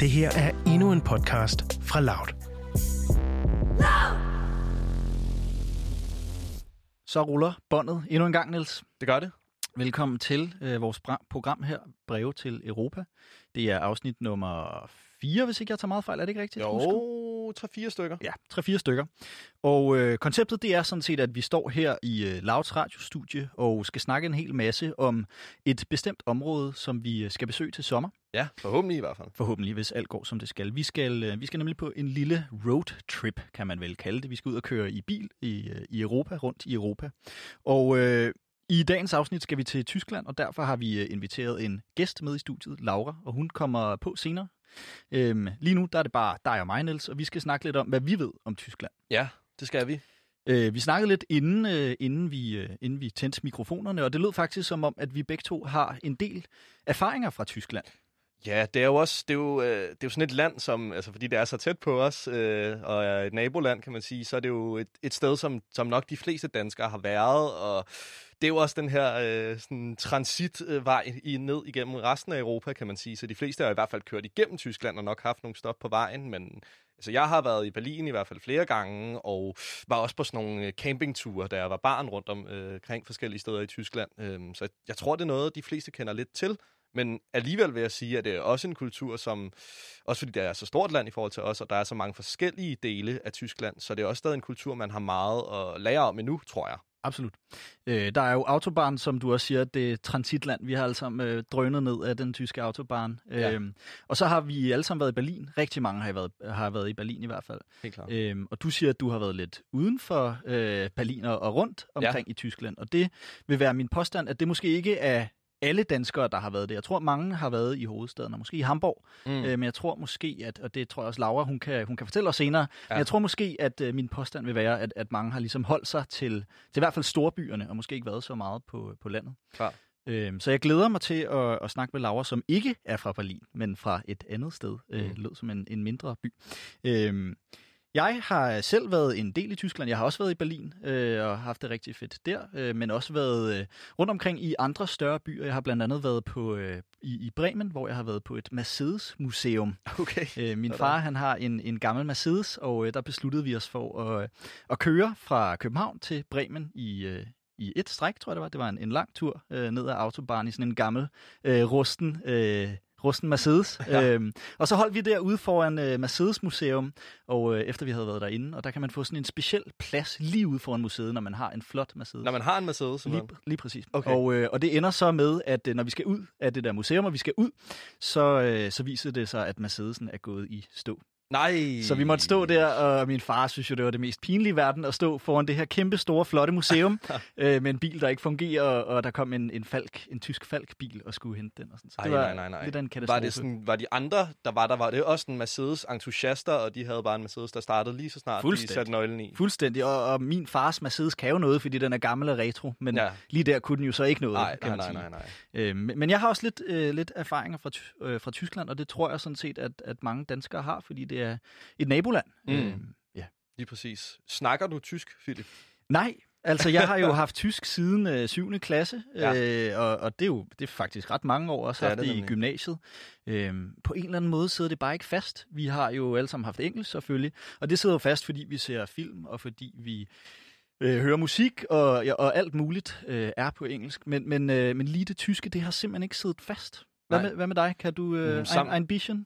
Det her er endnu en podcast fra Loud. Så ruller båndet endnu en gang, Niels. Det gør det. Velkommen til øh, vores program her, Breve til Europa. Det er afsnit nummer 4, hvis ikke jeg tager meget fejl. Er det ikke rigtigt? Jo, tre-fire stykker. Ja, tre-fire stykker. Og øh, konceptet det er sådan set, at vi står her i øh, Louds radiostudie og skal snakke en hel masse om et bestemt område, som vi øh, skal besøge til sommer. Ja, forhåbentlig i hvert fald. Forhåbentlig, hvis alt går, som det skal. Vi skal, øh, vi skal nemlig på en lille roadtrip, kan man vel kalde det. Vi skal ud og køre i bil i, øh, i Europa, rundt i Europa. Og øh, i dagens afsnit skal vi til Tyskland, og derfor har vi øh, inviteret en gæst med i studiet, Laura, og hun kommer på senere. Øhm, lige nu der er det bare dig og mig, Niels, og vi skal snakke lidt om, hvad vi ved om Tyskland. Ja, det skal vi. Øh, vi snakkede lidt inden, øh, inden, vi, øh, inden vi tændte mikrofonerne, og det lød faktisk som om, at vi begge to har en del erfaringer fra Tyskland. Ja, det er jo også det er jo, øh, det er jo sådan et land, som, altså fordi det er så tæt på os, øh, og er et naboland, kan man sige, så er det jo et, et sted, som, som nok de fleste danskere har været, og det er jo også den her øh, sådan transitvej i, ned igennem resten af Europa, kan man sige. Så de fleste har i hvert fald kørt igennem Tyskland og nok haft nogle stop på vejen, men altså, jeg har været i Berlin i hvert fald flere gange, og var også på sådan nogle øh, campingture, da jeg var barn rundt om, øh, forskellige steder i Tyskland. Øh, så jeg tror, det er noget, de fleste kender lidt til. Men alligevel vil jeg sige, at det er også en kultur, som, også fordi det er så stort land i forhold til os, og der er så mange forskellige dele af Tyskland, så det er også stadig en kultur, man har meget at lære om endnu, tror jeg. Absolut. Øh, der er jo autobahn, som du også siger, det er transitland. Vi har alle sammen øh, drønet ned af den tyske autobahn. Ja. Øhm, og så har vi alle sammen været i Berlin. Rigtig mange har været, har været i Berlin i hvert fald. Helt klart. Øhm, og du siger, at du har været lidt uden for øh, Berlin og, rundt omkring ja. i Tyskland. Og det vil være min påstand, at det måske ikke er alle danskere, der har været det. Jeg tror, mange har været i hovedstaden, og måske i Hamburg. Mm. Øh, men jeg tror måske, at, og det tror jeg også Laura, hun kan, hun kan fortælle os senere, ja. men jeg tror måske, at øh, min påstand vil være, at, at mange har ligesom holdt sig til, til i hvert fald storbyerne, og måske ikke været så meget på, på landet. Klar. Øhm, så jeg glæder mig til at, at snakke med Laura, som ikke er fra Berlin, men fra et andet sted. Øh, Mm. lød som en, en mindre by. Øhm, jeg har selv været en del i Tyskland. Jeg har også været i Berlin øh, og haft det rigtig fedt der, øh, men også været øh, rundt omkring i andre større byer. Jeg har blandt andet været på øh, i, i Bremen, hvor jeg har været på et Mercedes-museum. Okay. Øh, min far han har en, en gammel Mercedes, og øh, der besluttede vi os for at, at køre fra København til Bremen i, øh, i et stræk, tror jeg det var. Det var en, en lang tur øh, ned ad autobahn i sådan en gammel øh, rusten... Øh, rusten Mercedes. Ja. Øhm, og så holdt vi derude foran øh, Mercedes Museum, og øh, efter vi havde været derinde, og der kan man få sådan en speciel plads lige ude foran museet, når man har en flot Mercedes. Når man har en Mercedes, Lige, lige præcis. Okay. Og, øh, og det ender så med, at øh, når vi skal ud af det der museum, og vi skal ud, så, øh, så viser det sig, at Mercedesen er gået i stå. Nej. Så vi måtte stå der, og min far synes jo, det var det mest pinlige i verden, at stå foran det her kæmpe, store, flotte museum, øh, med en bil, der ikke fungerer, og, der kom en, en, falk, en tysk falk-bil og skulle hente den. Og sådan. Så Ej, det var nej, nej, nej. lidt af en katastrofe. Var det sådan, var de andre, der var der, var det også en Mercedes entusiaster, og de havde bare en Mercedes, der startede lige så snart de Fuldstændig. satte nøglen i. Fuldstændig, og, og min fars Mercedes kan jo noget, fordi den er gammel og retro, men ja. Lige der kunne den jo så ikke noget, Nej, kan nej, man nej, sige. nej, nej. Øh, men jeg har også lidt, øh, lidt erfaringer fra, øh, fra Tyskland, og det tror jeg sådan set, at, at mange danskere har, fordi det er et naboland. Mm. Øh, ja. Lige præcis. Snakker du tysk, Philip? Nej, altså jeg har jo haft tysk siden øh, 7. klasse, Ja. øh, og, og det er jo det er faktisk ret mange år, også Det er haft det, det i gymnasiet. Øh, på en eller anden måde sidder det bare ikke fast. Vi har jo alle sammen haft engelsk selvfølgelig, og det sidder jo fast, fordi vi ser film, og fordi vi øh, hører musik, og, ja, og alt muligt øh, er på engelsk. Men, men, øh, men lige det tyske, det har simpelthen ikke siddet fast. Hvad med, hvad med dig? Kan du øh, Mm, mm, sam-?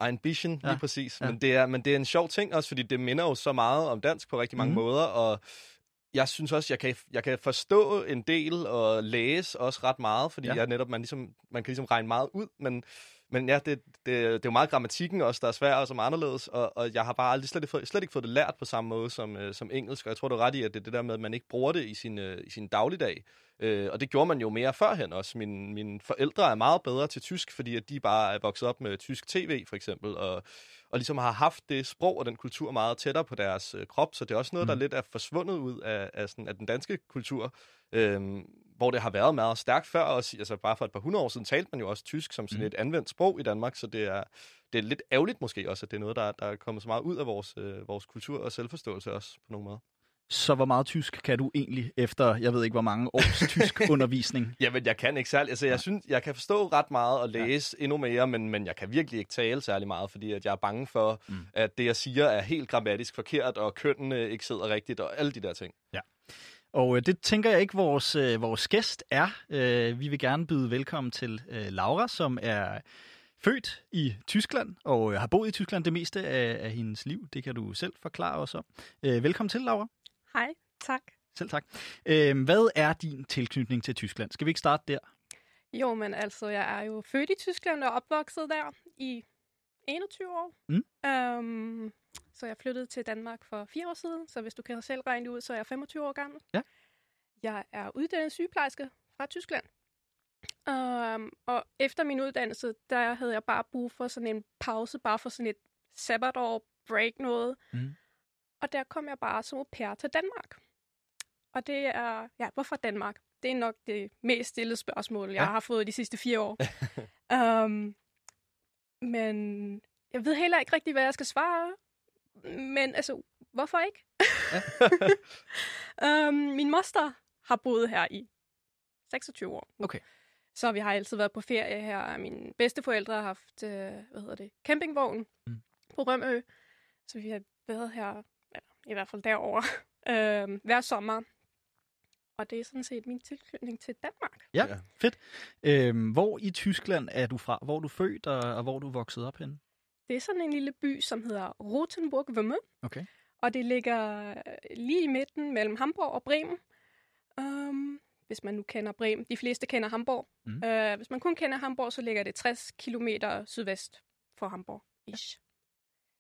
Ein bisschen, Ja. lige præcis. Ja. Men, det er, men det er en sjov ting også, fordi det minder jo så meget om dansk på rigtig mange Mhm. måder, og jeg synes også, jeg kan, jeg kan forstå en del og læse også ret meget, fordi ja. jeg netop, man, ligesom, man kan ligesom regne meget ud, men, men ja, det, det, det er jo meget grammatikken også, der er svær og som er anderledes, og, og jeg har bare aldrig slet, ikke- slet ikke fået det lært på samme måde som, øh, som engelsk, og jeg tror, du er ret i, at det er det der med, at man ikke bruger det i sin, øh, i sin dagligdag. Øh, og det gjorde man jo mere førhen også. Min, mine forældre er meget bedre til tysk, fordi at de bare er vokset op med tysk tv, for eksempel, og, og ligesom har haft det sprog og den kultur meget tættere på deres øh, krop, så det er også noget, der Mm. lidt er forsvundet ud af, af, sådan, af den danske kultur, øhm, hvor det har været meget stærkt før også. Altså bare for et par hundrede år siden talte man jo også tysk som sådan Mm. et anvendt sprog i Danmark, så det er, det er lidt ærgerligt måske også, at det er noget, der, der er kommet så meget ud af vores, øh, vores kultur og selvforståelse også på nogle måder. Så hvor meget tysk kan du egentlig efter, jeg ved ikke hvor mange års tysk undervisning? Jamen, jeg kan ikke særlig. Altså, jeg, synes, jeg kan forstå ret meget og læse ja. endnu mere, men, men jeg kan virkelig ikke tale særlig meget, fordi at jeg er bange for, mm. at det, jeg siger, er helt grammatisk forkert, og kønnene ikke sidder rigtigt, og alle de der ting. Ja. Og øh, det tænker jeg ikke, vores, øh, vores gæst er. Øh, vi vil gerne byde velkommen til øh, Laura, som er født i Tyskland og øh, har boet i Tyskland det meste af, af hendes liv. Det kan du selv forklare os om. Øh, velkommen til, Laura. Hej, tak. Selv tak. Øh, hvad er din tilknytning til Tyskland? Skal vi ikke starte der? Jo, men altså, jeg er jo født i Tyskland og opvokset der i 21 år. Mm. Um, så jeg flyttede til Danmark for fire år siden, så hvis du kan selv regne det ud, så er jeg 25 år gammel. Ja. Jeg er uddannet sygeplejerske fra Tyskland. Um, og efter min uddannelse, der havde jeg bare brug for sådan en pause, bare for sådan et sabbatår, break noget. Mm. Og der kom jeg bare som au pair til Danmark. Og det er, ja, hvorfor Danmark? Det er nok det mest stillede spørgsmål, jeg ja. har fået de sidste fire år. um, men jeg ved heller ikke rigtig, hvad jeg skal svare. Men altså, hvorfor ikke? um, min moster har boet her i 26 år. Okay. Så vi har altid været på ferie her. Mine bedsteforældre har haft, øh, hvad hedder det, campingvogn mm. på Rømø. Så vi har været her, eller i hvert fald derovre, øh, hver sommer. Og det er sådan set min tilknytning til Danmark. Ja, ja. fedt. Øhm, hvor i Tyskland er du fra? Hvor er du født, og, og hvor er du vokset op henne? Det er sådan en lille by, som hedder Rotenburg Wømme. Okay. Og det ligger lige i midten mellem Hamburg og Bremen. Um, hvis man nu kender Bremen. De fleste kender Hamburg. Mm. Uh, hvis man kun kender Hamburg, så ligger det 60 km sydvest for Hamburg. Ish.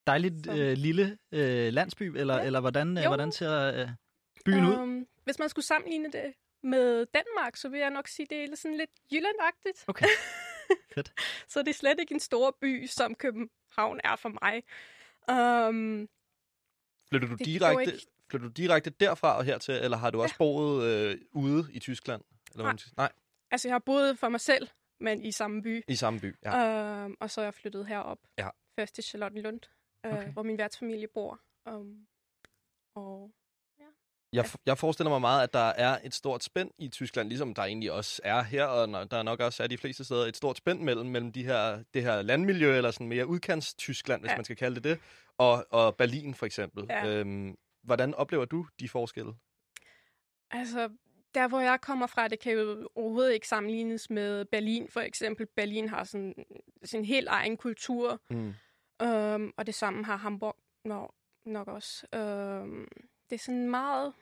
Dejligt øh, lille øh, landsby, eller, ja. eller hvordan, øh, hvordan ser øh, byen um, ud? Hvis man skulle sammenligne det med Danmark, så vil jeg nok sige, det er sådan lidt Jyllandagtigt. Okay. Fedt. så det er slet ikke en stor by, som København er for mig. Um, flytter, du direkte, ikke... flytter du direkte derfra og hertil, eller har du også ja. boet øh, ude i Tyskland? Eller Nej. Nej. Altså, jeg har boet for mig selv, men i samme by. I samme by, ja. Um, og så er jeg flyttet herop. Ja. Først til Charlottenlund, øh, okay. hvor min værtsfamilie bor. Um, og jeg, jeg forestiller mig meget, at der er et stort spænd i Tyskland, ligesom der egentlig også er her, og der er nok også er de fleste steder, et stort spænd mellem, mellem de her, det her landmiljø, eller sådan mere udkants-Tyskland, hvis ja. man skal kalde det det, og, og Berlin for eksempel. Ja. Øhm, hvordan oplever du de forskelle? Altså, der hvor jeg kommer fra, det kan jo overhovedet ikke sammenlignes med Berlin for eksempel. Berlin har sådan sin helt egen kultur, mm. øhm, og det samme har Hamburg nok, nok også. Øhm, det er sådan meget,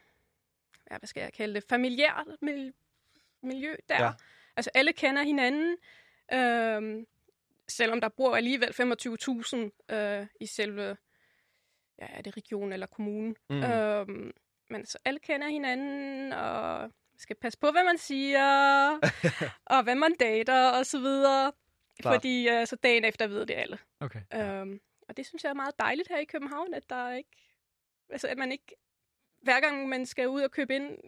ja, hvad skal jeg kalde det, familiært miljø der. Ja. Altså alle kender hinanden, øh, selvom der bor alligevel 25.000 øh, i selve, ja, er det region eller kommunen. Mm. Øh, men så alle kender hinanden, og skal passe på, hvad man siger, og hvad man dater, og så videre. Klar. Fordi øh, så dagen efter ved det alle. Okay. Øhm, og det synes jeg er meget dejligt her i København, at der ikke, altså at man ikke hver gang man skal ud og købe ind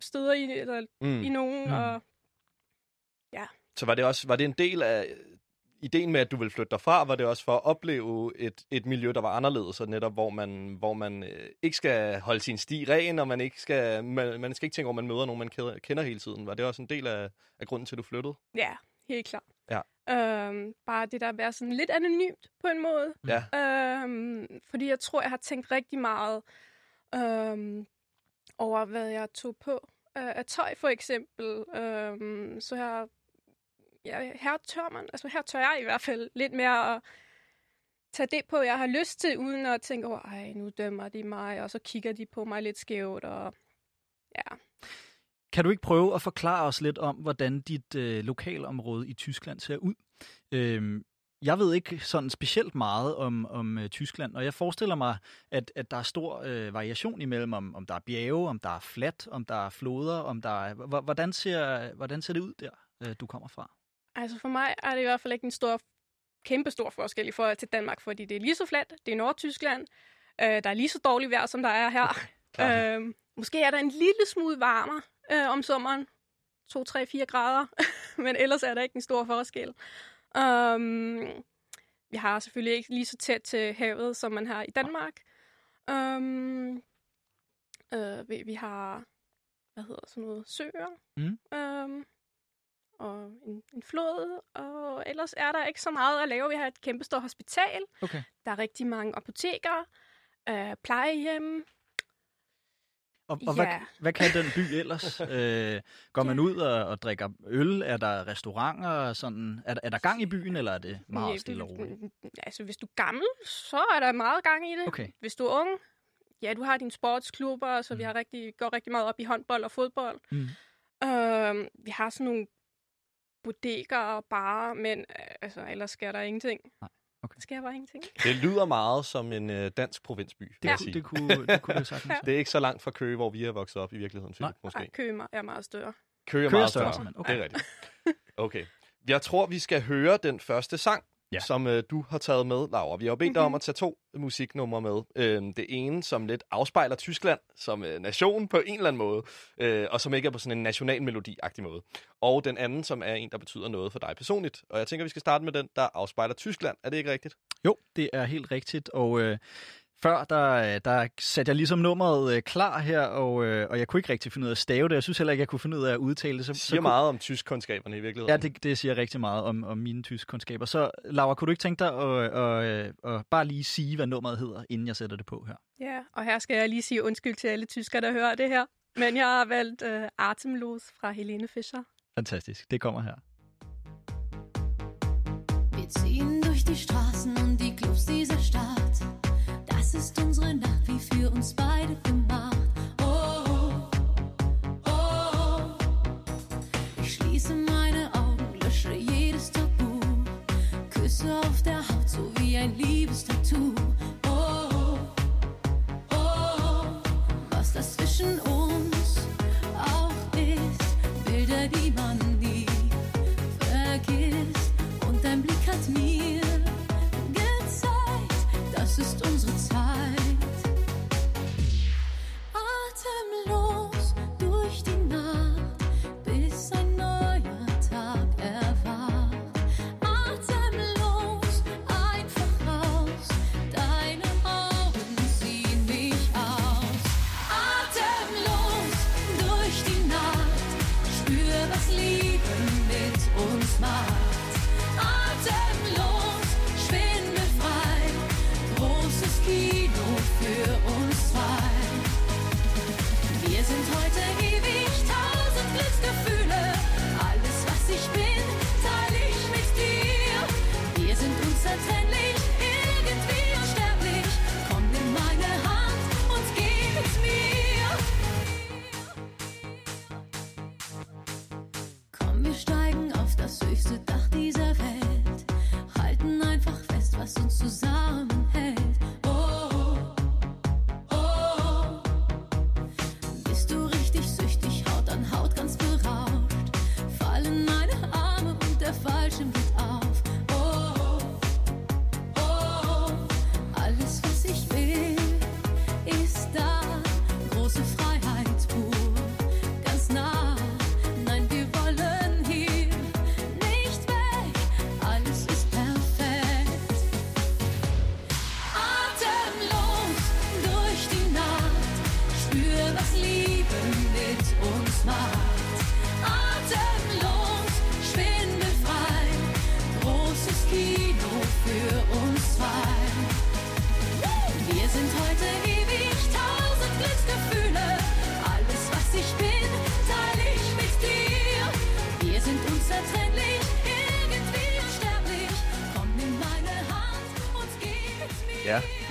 steder i, eller mm. i nogen, mm. og ja. Så var det også var det en del af ideen med, at du ville flytte derfra, var det også for at opleve et, et miljø, der var anderledes, og netop hvor man, hvor man øh, ikke skal holde sin sti ren, og man ikke skal, man, man skal ikke tænke over, at man møder nogen, man kender, kender hele tiden. Var det også en del af, af grunden til, at du flyttede? Ja, helt klart. Ja. Øhm, bare det der at være sådan lidt anonymt på en måde. Ja. Øhm, fordi jeg tror, jeg har tænkt rigtig meget øhm, over, hvad jeg tog på øh, af tøj, for eksempel. Øhm, så her, ja, her tør man, altså her tør jeg i hvert fald lidt mere at tage det på, jeg har lyst til, uden at tænke over, ej, nu dømmer de mig, og så kigger de på mig lidt skævt, og ja. Kan du ikke prøve at forklare os lidt om, hvordan dit øh, lokalområde i Tyskland ser ud? Øhm, jeg ved ikke sådan specielt meget om, om uh, Tyskland, og jeg forestiller mig, at, at der er stor uh, variation imellem, om, om der er bjerge, om der er fladt, om der er floder, om der er... Hvordan ser, hvordan ser det ud der, uh, du kommer fra? Altså for mig er det i hvert fald ikke en stor, kæmpe stor forskel i forhold til Danmark, fordi det er lige så fladt, det er Nordtyskland, uh, der er lige så dårligt vejr, som der er her. Okay, uh, måske er der en lille smule varmere uh, om sommeren, 2-3-4 grader, men ellers er der ikke en stor forskel. Um, vi har selvfølgelig ikke lige så tæt til havet, som man har i Danmark. Um, Øh, vi, vi har, hvad hedder sådan noget, søer. Mm. Øhm, og en, en flod, og ellers er der ikke så meget at lave. Vi har et kæmpe stort hospital. Okay. Der er rigtig mange apoteker, øh, plejehjem. Og, og hvad, Ja. hvad kan den by ellers? øh, går man ud og, og drikker øl? Er der restauranter? Sådan? Er, er der gang i byen, eller er det meget stille og roligt? Altså, hvis du er gammel, så er der meget gang i det. Okay. Hvis du er ung, ja, du har dine sportsklubber, så vi Mm. har rigtig, går rigtig meget op i håndbold og fodbold. Mm. Øhm, vi har sådan nogle bodekker og barer, men øh, altså, ellers sker der ingenting. Nej, okay. Der sker bare ingenting. Det lyder meget som en øh, dansk provinsby, Det, jeg kunne, sige. det, kunne, det kunne det sagtens. Ja. Det er ikke så langt fra Køge, hvor vi er vokset op i virkeligheden, Nej. Philip, måske. Ej, Køge er meget større. Køge er Køge er meget større, større. Okay. Det er rigtigt. Okay. Jeg tror, vi skal høre den første sang, Ja. som øh, du har taget med, Laura. Vi har bedt dig om Mhm. at tage to musiknumre med. Øhm, det ene, som lidt afspejler Tyskland som øh, nation på en eller anden måde, øh, og som ikke er på sådan en national melodi-agtig måde. Og den anden, som er en, der betyder noget for dig personligt. Og jeg tænker, vi skal starte med den, der afspejler Tyskland. Er det ikke rigtigt? Jo, det er helt rigtigt, og øh, før der, der satte jeg ligesom nummeret øh, klar her, og, øh, og jeg kunne ikke rigtig finde ud af at stave det. Jeg synes heller ikke, jeg kunne finde ud af at udtale det. Så, Det så siger kunne, meget om tyskkundskaberne i virkeligheden. Ja, det, det siger rigtig meget om, om mine tyske kundskaber. Så Laura, kunne du ikke tænke dig at, at, at, at bare lige sige, hvad nummeret hedder, inden jeg sætter det på her? Ja, og her skal jeg lige sige undskyld til alle tyskere, der hører det her. Men jeg har valgt øh, Atemlos fra Helene Fischer. Fantastisk, det kommer her. Wir ziehen durch die Straßen und die Clubs dieser Stadt. Ist unsere Nacht, wie für uns beide gemacht.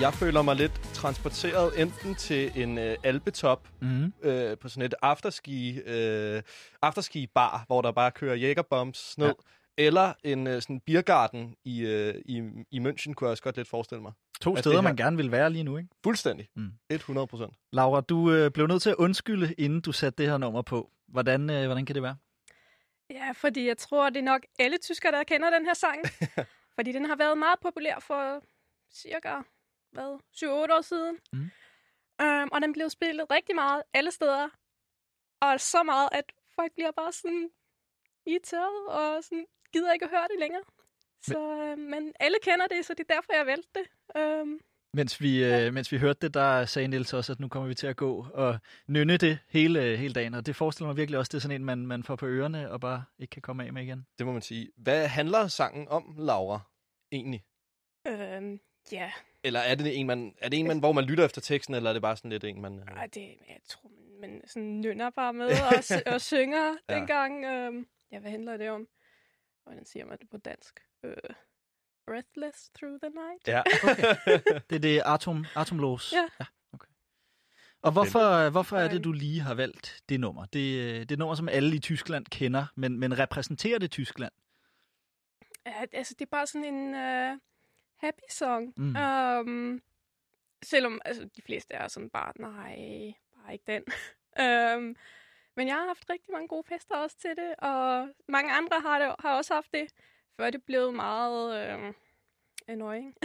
Jeg føler mig lidt transporteret enten til en øh, alpetop Mm. øh, på sådan et afterski, øh, afterski bar, hvor der bare kører jægerbombs ned, Ja. eller en øh, sådan biergarten i, øh, i, i München, kunne jeg også godt lidt forestille mig. To Altså, steder, man gerne vil være lige nu, ikke? Fuldstændig. Mm. 100 procent. Laura, du øh, blev nødt til at undskylde, inden du satte det her nummer på. Hvordan, øh, hvordan kan det være? Ja, fordi jeg tror, det er nok alle tyskere, der kender den her sang. fordi den har været meget populær for cirka hvad, 7-8 år siden. Mm. Um, og den blev spillet rigtig meget alle steder. Og så meget, at folk bliver bare sådan irriteret og sådan, gider ikke at høre det længere. Så, øh, men alle kender det, så det er derfor, jeg valgte det. Um, Mens vi, øh, mens vi hørte det, der sagde Niels også, at nu kommer vi til at gå og nynne det hele, hele dagen. Og det forestiller mig virkelig også, det er sådan en, man, man får på ørerne og bare ikke kan komme af med igen. Det må man sige. Hvad handler sangen om, Laura, egentlig? Øhm, ja, Eller er det en, man, er det en man, hvor man lytter efter teksten, eller er det bare sådan lidt en, man... øh, Ej, det, jeg tror, man, man sådan nynner bare med og, og synger Ja. dengang. Øhm, ja, hvad handler det om? Hvordan siger man det på dansk? Øh, breathless through the night? Ja. Det er det atom, atomlås. Ja. ja okay. Og hvorfor, hvorfor er det, du lige har valgt det nummer? Det, øh, det er et nummer, som alle i Tyskland kender, men, men repræsenterer det Tyskland? Ja, altså, det er bare sådan en uh, happy song. Mm. Um, selvom altså, de fleste er sådan bare, nej, bare ikke den. um, men jeg har haft rigtig mange gode fester også til det, og mange andre har, det, har også haft det, før det blev meget uh, annoying.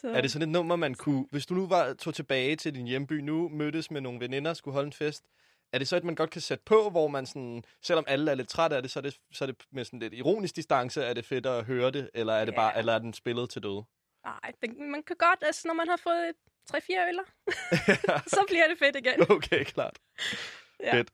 Så, Er det sådan et nummer, man kunne... Hvis du nu var, tog tilbage til din hjemby nu, mødtes med nogle veninder, skulle holde en fest, er det så et, man godt kan sætte på, hvor man sådan... Selvom alle er lidt trætte af det, så er det, så er det med sådan lidt ironisk distance, er det fedt at høre det, eller er det Ja. bare, eller er den spillet til døde? Nej, man kan godt, altså når man har fået 3-4 øller, så bliver det fedt igen. Okay, klart. Ja. Fedt.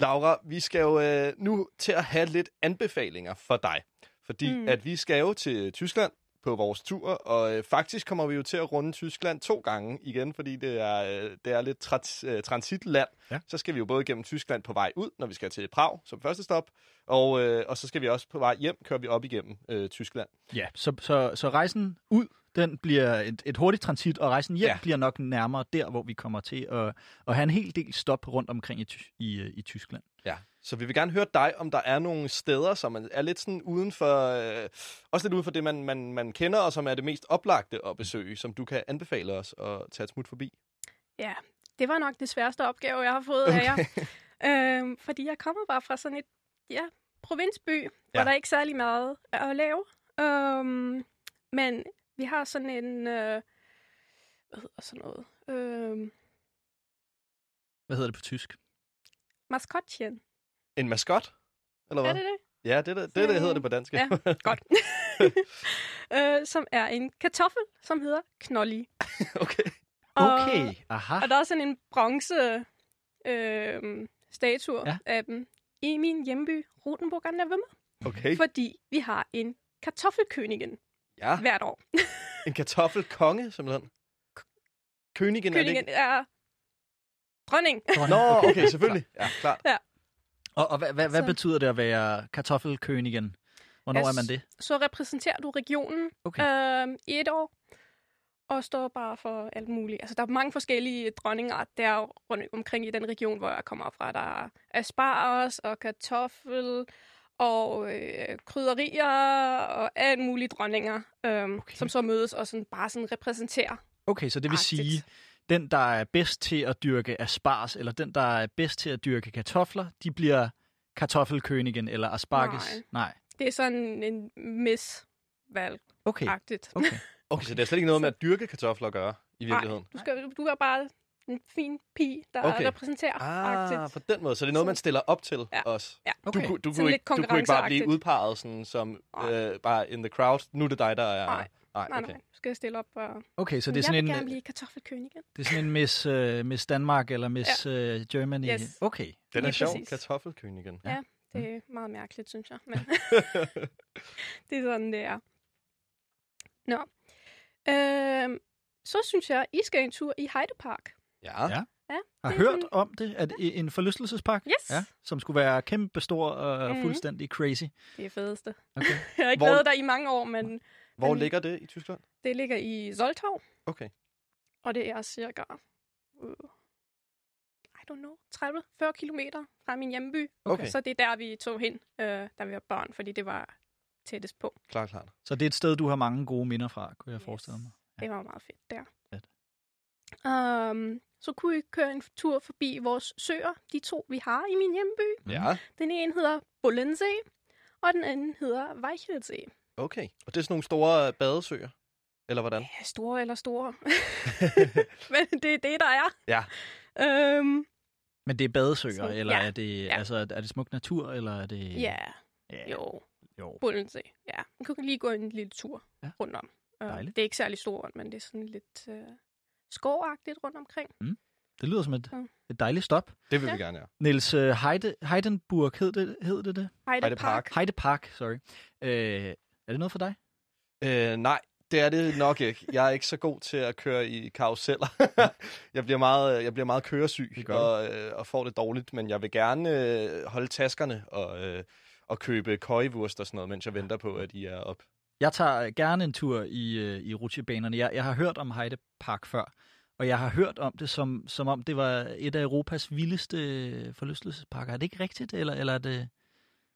Laura, vi skal jo øh, nu til at have lidt anbefalinger for dig. Fordi. Mm. at vi skal jo til Tyskland på vores tur, og øh, faktisk kommer vi jo til at runde Tyskland to gange igen, fordi det er, øh, det er lidt trans, øh, transitland. Ja. Så skal vi jo både gennem Tyskland på vej ud, når vi skal til Prag som første stop, og, øh, og så skal vi også på vej hjem, kører vi op igennem øh, Tyskland. Ja, så, så, så rejsen ud, den bliver et, et hurtigt transit, og rejsen hjem Ja. bliver nok nærmere der, hvor vi kommer til at, at have en hel del stop rundt omkring i, i, i Tyskland. Ja, så vi vil gerne høre dig, om der er nogle steder, som er- er lidt sådan uden for, øh, også lidt uden for det, man, man, man kender, og som er det mest oplagte at besøge, som du kan anbefale os at tage et smut forbi. Ja, det var nok det sværeste opgave, jeg har fået okay. af jer. Øhm, fordi jeg kommer bare fra sådan et ja, provinsby, ja. hvor der er ikke særlig meget at lave. Øhm, men vi har sådan en... Øh, hvad hedder sådan noget? Øhm, Hvad hedder det på tysk? maskotchen. En maskot? Eller hvad? Er det det? Ja, det er det, det, er det, hedder det på dansk. Ja, godt. øh, som er en kartoffel, som hedder Knolli. okay. Okay, Og, aha. og der er sådan en bronze øh, statue Ja. af dem i min hjemby, Rotenburg an der Wimmer. Okay. Fordi vi har en kartoffelkönigen Ja, hvert år. en kartoffelkonge, simpelthen. Königen, er det ikke? er dronning. Nå, okay, selvfølgelig. Ja, klart. Og, og hvad, hvad, hvad betyder det at være kartoffelkönigen? Hvornår Jeg er man det? Så repræsenterer du regionen Okay. øh, i et år, og står bare for alt muligt. Altså, der er mange forskellige dronninger, der er rundt omkring i den region, hvor jeg kommer fra. Der er asparges og kartoffel og øh, krydderier og alt mulige dronninger, øh, Okay. okay. som så mødes og sådan, bare sådan repræsenterer. Okay, så det vil Agtigt. sige, den, der er bedst til at dyrke asparges, eller den, der er bedst til at dyrke kartofler, de bliver kartoffelkönigen eller asparges? Nej. Nej. Det er sådan en misvalg-agtigt. Okay, okay. Okay, så det er slet ikke noget med at dyrke kartofler at gøre, i virkeligheden? Nej, du, skal, du er bare en fin pige, der Okay. repræsenterer Ah, agtigt. på den måde. Så det er noget, man stiller op til Ja. os. Ja. Du, Okay. kunne- du, Sådan kunne ikke, du kunne ikke bare blive udpeget sådan, som Nej. øh, bare in the crowd. Nu er det dig, der er... Nej. Nej, Nej, okay. nej, du skal stille op og... Okay, så det er jeg sådan vil en, gerne blive kartoffelkönigen. det er sådan en Miss, uh, Miss Danmark eller Miss ja. uh, Germany? Yes. Okay. Den er sjov, præcis. kartoffelkönigen. Ja. Det er meget mærkeligt, synes jeg. Men det er sådan, det er. Nå. Øhm, så synes jeg, I skal en tur i Heidepark. Ja. Ja. Ja, Har hørt sådan- om det? Er det en forlystelsespark? Yes. Ja, som skulle være kæmpe stor og Mhm. fuldstændig crazy. Det er fedeste. Okay. Jeg har ikke Hvor- været der i mange år, men Hvor Men- ligger det i Tyskland? det ligger i Soltau, Okay. og det er cirka, uh, I don't know, 30-40 kilometer fra min hjemby. Okay. Så det er der, vi tog hen, øh, da vi var børn, fordi det var tættest på. Klart, klart. Så det er et sted, du har mange gode minder fra, kunne jeg Yes. forestille mig. Det var meget fedt der. Um, så kunne I køre en tur forbi vores søer, de to vi har i min hjemby. Ja, Den ene hedder Bullensee, og den anden hedder Weichelsee. okay. Og det er sådan nogle store badesøer? Eller hvordan? Ja, store eller store. Men det er det, der er. Ja. Men Um, det er badesøer, Så- eller ja. er det Ja. altså er det smuk natur, eller er det ja, ja jo. jo. Bullensee, ja. Man kan lige gå en lille tur Ja. rundt om. Og Dejligt. det er ikke særlig stort, men det er sådan lidt øh, skovagtigt rundt omkring. Det lyder som et, Ja. et dejligt stop. Det vil Ja. vi gerne, ja. Niels uh, Heide, Heidenburg, hed det hed det? det? Heide Heide Park. Heide Park, sorry. Øh, er det noget for dig? Øh, nej, det er det nok ikke. Jeg er ikke så god til at køre i karuseller. jeg, bliver meget, jeg bliver meget køresyg og, øh, og får det dårligt, men jeg vil gerne øh, holde taskerne og, øh, og købe køjevurst og sådan noget, mens jeg venter på, at I er op. Jeg tager gerne en tur i, øh, i rutsjebanerne. Jeg, jeg har hørt om Heide Park før, og jeg har hørt om det, som, som om det var et af Europas vildeste øh, forlystelsesparker. Er det ikke rigtigt, eller, eller er det...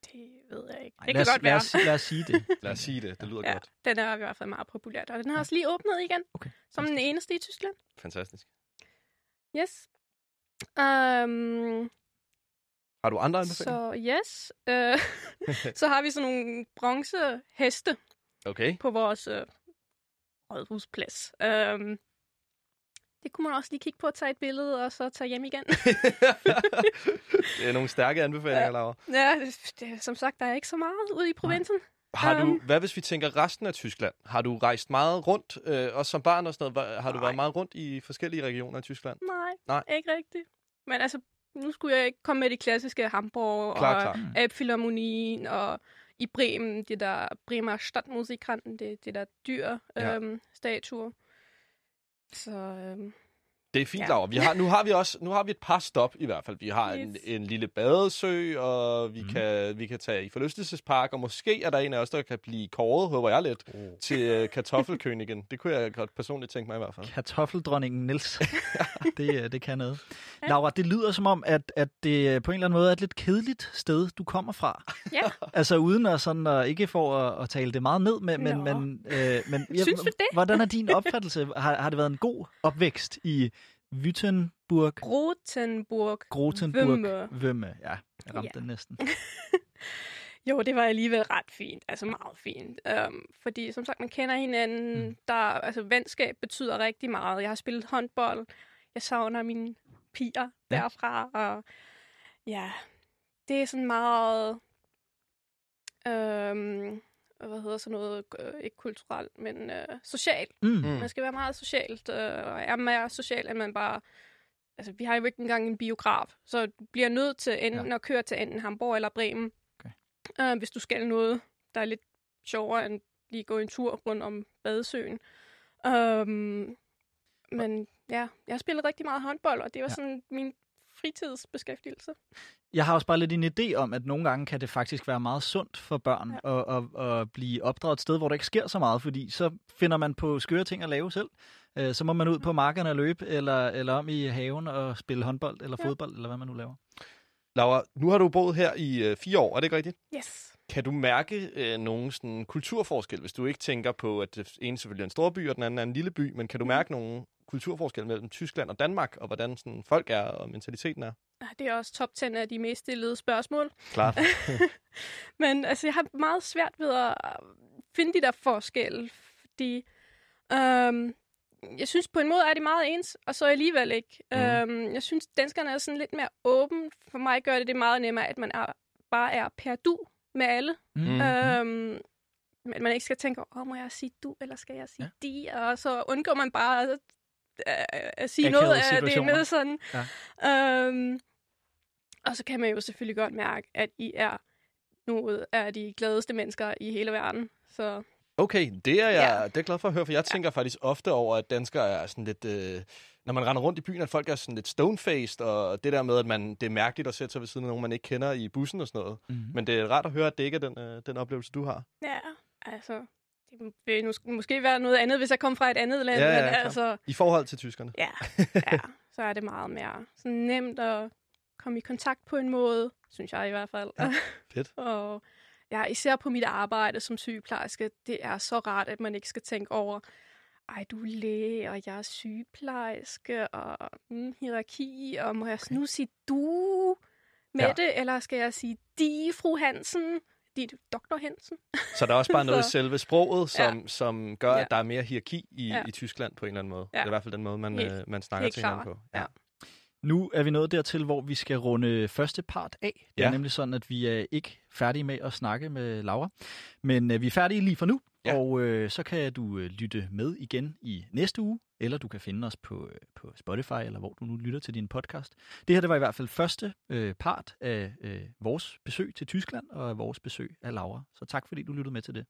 Det ved jeg ikke. Ej, det lad kan os, godt være. Lad os, lad os sige det. Lad os sige det. Det lyder ja, godt. den er i hvert fald meget populær. Og den har også lige åbnet igen. Okay. Som den eneste i Tyskland. Fantastisk. Yes. Um, Har du andre anbefalinger? så yes. Uh, så har vi sådan nogle bronzeheste Okay. på vores uh, rådhusplads. Um, det kunne man også lige kigge på at tage et billede, og så tage hjem igen. det er nogle stærke anbefalinger, Ja. Laura. ja, det, det, som sagt, der er ikke så meget ude i provinsen. Har du, Øhm. hvad hvis vi tænker resten af Tyskland? Har du rejst meget rundt, øh, også som barn og sådan noget? Har du Nej. været meget rundt i forskellige regioner i Tyskland? Nej, Nej. ikke rigtigt. Men altså, nu skulle jeg ikke komme med de klassiske Hamburg Klar, og klar. Elbphilharmonien og i Bremen, det der Bremer Stadtmusikanten, det, det der dyr Ja. øhm, statuer. Så øhm, Det er fint, Ja. Laura. Vi har, nu, har vi også, nu har vi et par stop i hvert fald. Vi har en, Yes. en lille badesø, og vi, mm. kan, vi kan tage i forlystelsespark, og måske er der en af os, der kan blive kåret, håber jeg lidt, oh. til uh, kartoffelkönigen. Det kunne jeg godt personligt tænke mig i hvert fald. Kartoffeldronningen Nils. det, øh, det kan noget. Laura, det lyder som om, at, at det øh, på en eller anden måde er et lidt kedeligt sted, du kommer fra. ja, Altså uden at, sådan, at ikke for at, at tale det meget ned, men, men, Nå. men, øh, men Synes du det? hvordan er din opfattelse? Har, har det været en god opvækst i Wittenburg, Rotenburg. Grotenburg, Vømme. Vømme? Ja, jeg ramte Ja. den næsten. Jo, det var alligevel ret fint. Altså meget fint. Um, fordi som sagt, man kender hinanden. Mm. Der, altså, venskab betyder rigtig meget. Jeg har spillet håndbold. Jeg savner mine piger Ja. derfra. Og ja, det er sådan meget... Um, hvad hedder sådan noget? Øh, ikke kulturelt, men øh, socialt. Mm. Mm. Man skal være meget socialt, øh, og er mere social, end man bare... Altså, vi har jo ikke engang en biograf, så du bliver nødt til enten ja. at køre til enten Hamburg eller Bremen, Okay. øh, hvis du skal noget, der er lidt sjovere end lige gå en tur rundt om badesøen. Um, men ja, jeg har spillet rigtig meget håndbold, og det var ja. sådan min fritidsbeskæftigelse. Jeg har også bare lidt en idé om, at nogle gange kan det faktisk være meget sundt for børn Ja. at, at, at blive opdraget et sted, hvor der ikke sker så meget, fordi så finder man på skøre ting at lave selv. Øh, Så må man ud på markerne og løbe, eller, eller om i haven og spille håndbold eller Ja. fodbold, eller hvad man nu laver. Laura, nu har du boet her i øh, fire år, er det ikke rigtigt? Yes. Kan du mærke øh, nogen sådan kulturforskel, hvis du ikke tænker på, at det ene selvfølgelig er en stor by, og den anden er en lille by, men kan du mærke nogen kulturforskel mellem Tyskland og Danmark, og hvordan sådan folk er, og mentaliteten er? Det er også top 10 af de mest stillede spørgsmål. Klart. Men altså, jeg har meget svært ved at finde de der forskelle, fordi øhm, jeg synes på en måde er de meget ens, og så alligevel ikke. Mm. Øhm, jeg synes, danskerne er sådan lidt mere åben. For mig gør det det meget nemmere, at man er, bare er per du med alle. Mm. Øhm, men man ikke skal tænke, åh, må jeg sige du, eller skal jeg sige ja. de? Og så undgår man bare at, at, at sige Akavede noget af det med sådan. Ja. Øhm, og så kan man jo selvfølgelig godt mærke, at I er nogle af de gladeste mennesker i hele verden. Så Okay, det er jeg, Ja. ja. det er glad for at høre, for jeg tænker faktisk ofte over, at danskere er sådan lidt... Øh, når man render rundt i byen, at folk er sådan lidt stonefaced, og det der med, at man, det er mærkeligt at sætte sig ved siden af nogen, man ikke kender i bussen og sådan noget. Mm. Men det er rart at høre, at det ikke er den, øh, den oplevelse, du har. ja, altså, det vil nu, måske være noget andet, hvis jeg kom fra et andet land. Ja, ja, men klart. altså, I forhold til tyskerne. ja, ja, så er det meget mere sådan nemt at komme i kontakt på en måde, synes jeg i hvert fald. Ja, fedt. og ja, især på mit arbejde som sygeplejerske, det er så rart, at man ikke skal tænke over, ej, du er læge, og jeg er sygeplejerske, og mm, hierarki, og må jeg okay. nu sige du med Ja. det, eller skal jeg sige de, fru Hansen, de, doktor Hansen? Så der er også bare noget i selve sproget, som, ja. som gør, Ja. at der er mere hierarki i, ja. Ja. i Tyskland på en eller anden måde. Ja. Det er i hvert fald den måde, man, Helt- øh, man snakker til hinanden på. Ja. Nu er vi nået dertil, hvor vi skal runde første part af. Det ja. er nemlig sådan, at vi er ikke færdige med at snakke med Laura, men øh, vi er færdige lige for nu, ja. og øh, så kan du øh, lytte med igen i næste uge, eller du kan finde os på, øh, på Spotify, eller hvor du nu lytter til din podcast. Det her det var i hvert fald første øh, part af øh, vores besøg til Tyskland, og vores besøg af Laura. Så tak fordi du lyttede med til det.